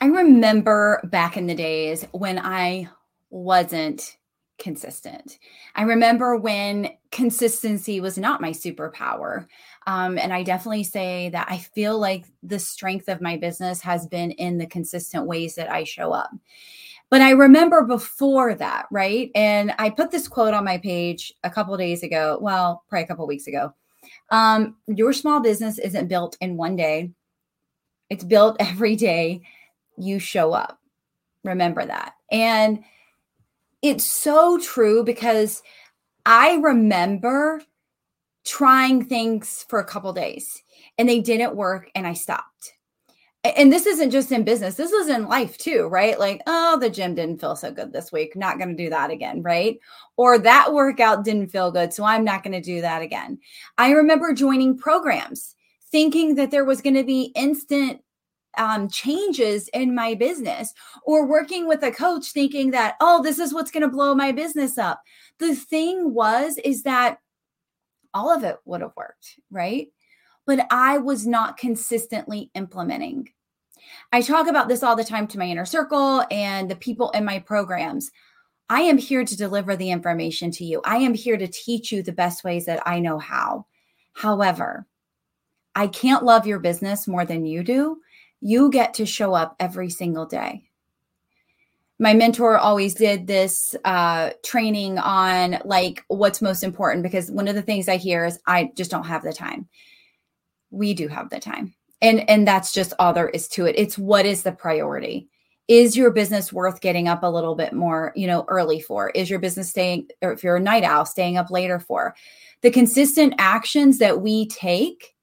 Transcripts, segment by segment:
I remember back in the days when I wasn't consistent. I remember when consistency was not my superpower. Um, and I definitely say that I feel like the strength of my business has been in the consistent ways that I show up. But I remember before that, right? And I put this quote on my page a couple days ago. Well, probably a couple weeks ago. Um, your small business isn't built in one day. It's built every day you show up. Remember that. And it's so true because I remember trying things for a couple days and they didn't work and I stopped. And this isn't just in business, this is in life too, right? Like, oh, the gym didn't feel so good this week. Not going to do that again, right? Or that workout didn't feel good. So I'm not going to do that again. I remember joining programs thinking that there was going to be instant um, changes in my business or working with a coach thinking that, oh, this is what's going to blow my business up. The thing was, is that all of it would have worked, right? But I was not consistently implementing. I talk about this all the time to my inner circle and the people in my programs. I am here to deliver the information to you. I am here to teach you the best ways that I know how. However, I can't love your business more than you do you get to show up every single day. My mentor always did this uh, training on like what's most important because one of the things I hear is I just don't have the time. We do have the time. And and that's just all there is to it. It's what is the priority? Is your business worth getting up a little bit more, you know, early for? Is your business staying or if you're a night owl, staying up later for? The consistent actions that we take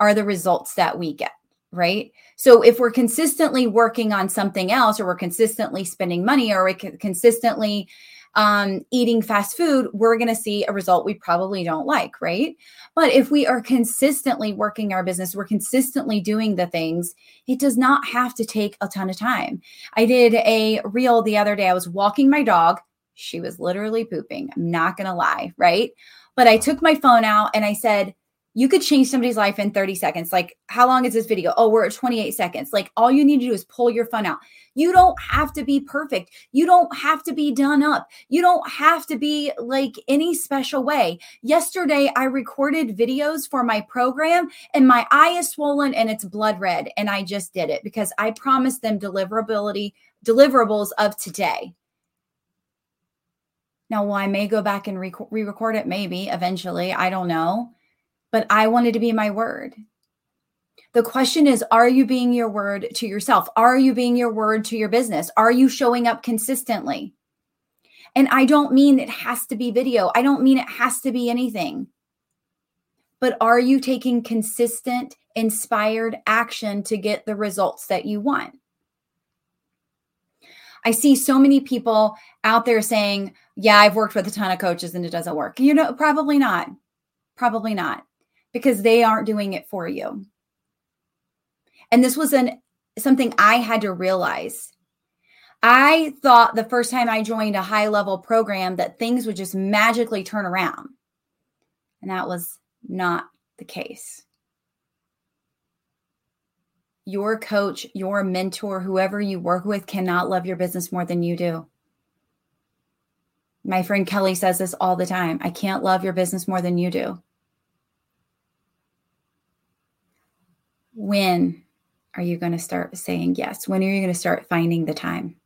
are the results that we get right? So if we're consistently working on something else, or we're consistently spending money, or we're consistently um, eating fast food, we're going to see a result we probably don't like, right? But if we are consistently working our business, we're consistently doing the things, it does not have to take a ton of time. I did a reel the other day. I was walking my dog. She was literally pooping. I'm not going to lie, right? But I took my phone out and I said, you could change somebody's life in 30 seconds. Like, how long is this video? Oh, we're at 28 seconds. Like, all you need to do is pull your phone out. You don't have to be perfect. You don't have to be done up. You don't have to be like any special way. Yesterday, I recorded videos for my program, and my eye is swollen and it's blood red. And I just did it because I promised them deliverability, deliverables of today. Now, well, I may go back and re record it, maybe eventually. I don't know but I wanted to be my word. The question is Are you being your word to yourself? Are you being your word to your business? Are you showing up consistently? And I don't mean it has to be video, I don't mean it has to be anything. But are you taking consistent, inspired action to get the results that you want? I see so many people out there saying, Yeah, I've worked with a ton of coaches and it doesn't work. You know, probably not. Probably not because they aren't doing it for you. And this was an something I had to realize. I thought the first time I joined a high level program that things would just magically turn around. And that was not the case. Your coach, your mentor, whoever you work with cannot love your business more than you do. My friend Kelly says this all the time I can't love your business more than you do. When are you going to start saying yes? When are you going to start finding the time?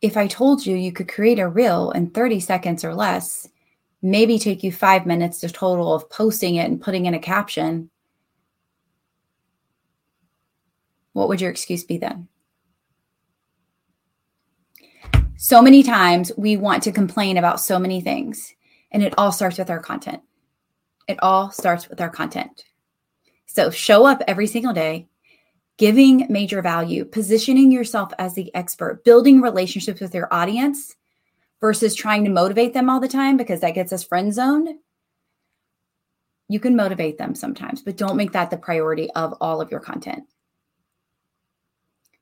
If I told you you could create a reel in 30 seconds or less, maybe take you five minutes to total of posting it and putting in a caption, what would your excuse be then? So many times we want to complain about so many things, and it all starts with our content. It all starts with our content. So show up every single day, giving major value, positioning yourself as the expert, building relationships with your audience versus trying to motivate them all the time because that gets us friend zoned. You can motivate them sometimes, but don't make that the priority of all of your content.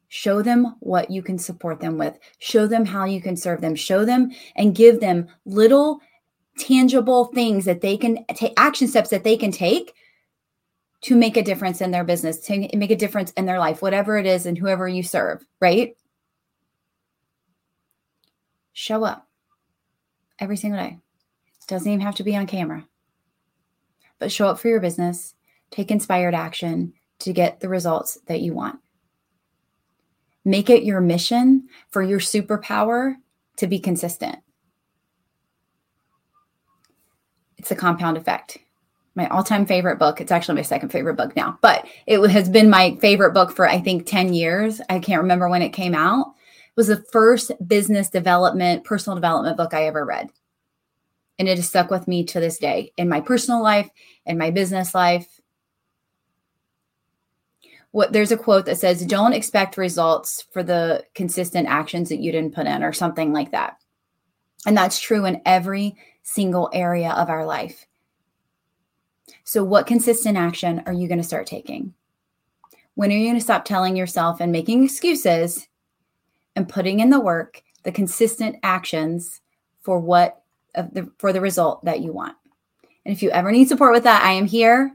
Show them what you can support them with. Show them how you can serve them. Show them and give them little tangible things that they can take action steps that they can take to make a difference in their business, to make a difference in their life, whatever it is, and whoever you serve, right? Show up every single day. Doesn't even have to be on camera, but show up for your business, take inspired action to get the results that you want. Make it your mission for your superpower to be consistent. It's a compound effect my all-time favorite book. It's actually my second favorite book now, but it has been my favorite book for I think 10 years. I can't remember when it came out. It was the first business development, personal development book I ever read. And it has stuck with me to this day in my personal life, in my business life. What there's a quote that says, "Don't expect results for the consistent actions that you didn't put in," or something like that. And that's true in every single area of our life so, what consistent action are you going to start taking? When are you going to stop telling yourself and making excuses and putting in the work, the consistent actions for what the, for the result that you want? And if you ever need support with that, I am here.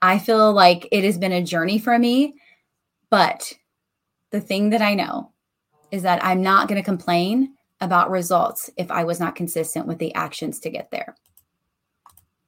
I feel like it has been a journey for me, but the thing that I know is that I'm not going to complain about results if I was not consistent with the actions to get there.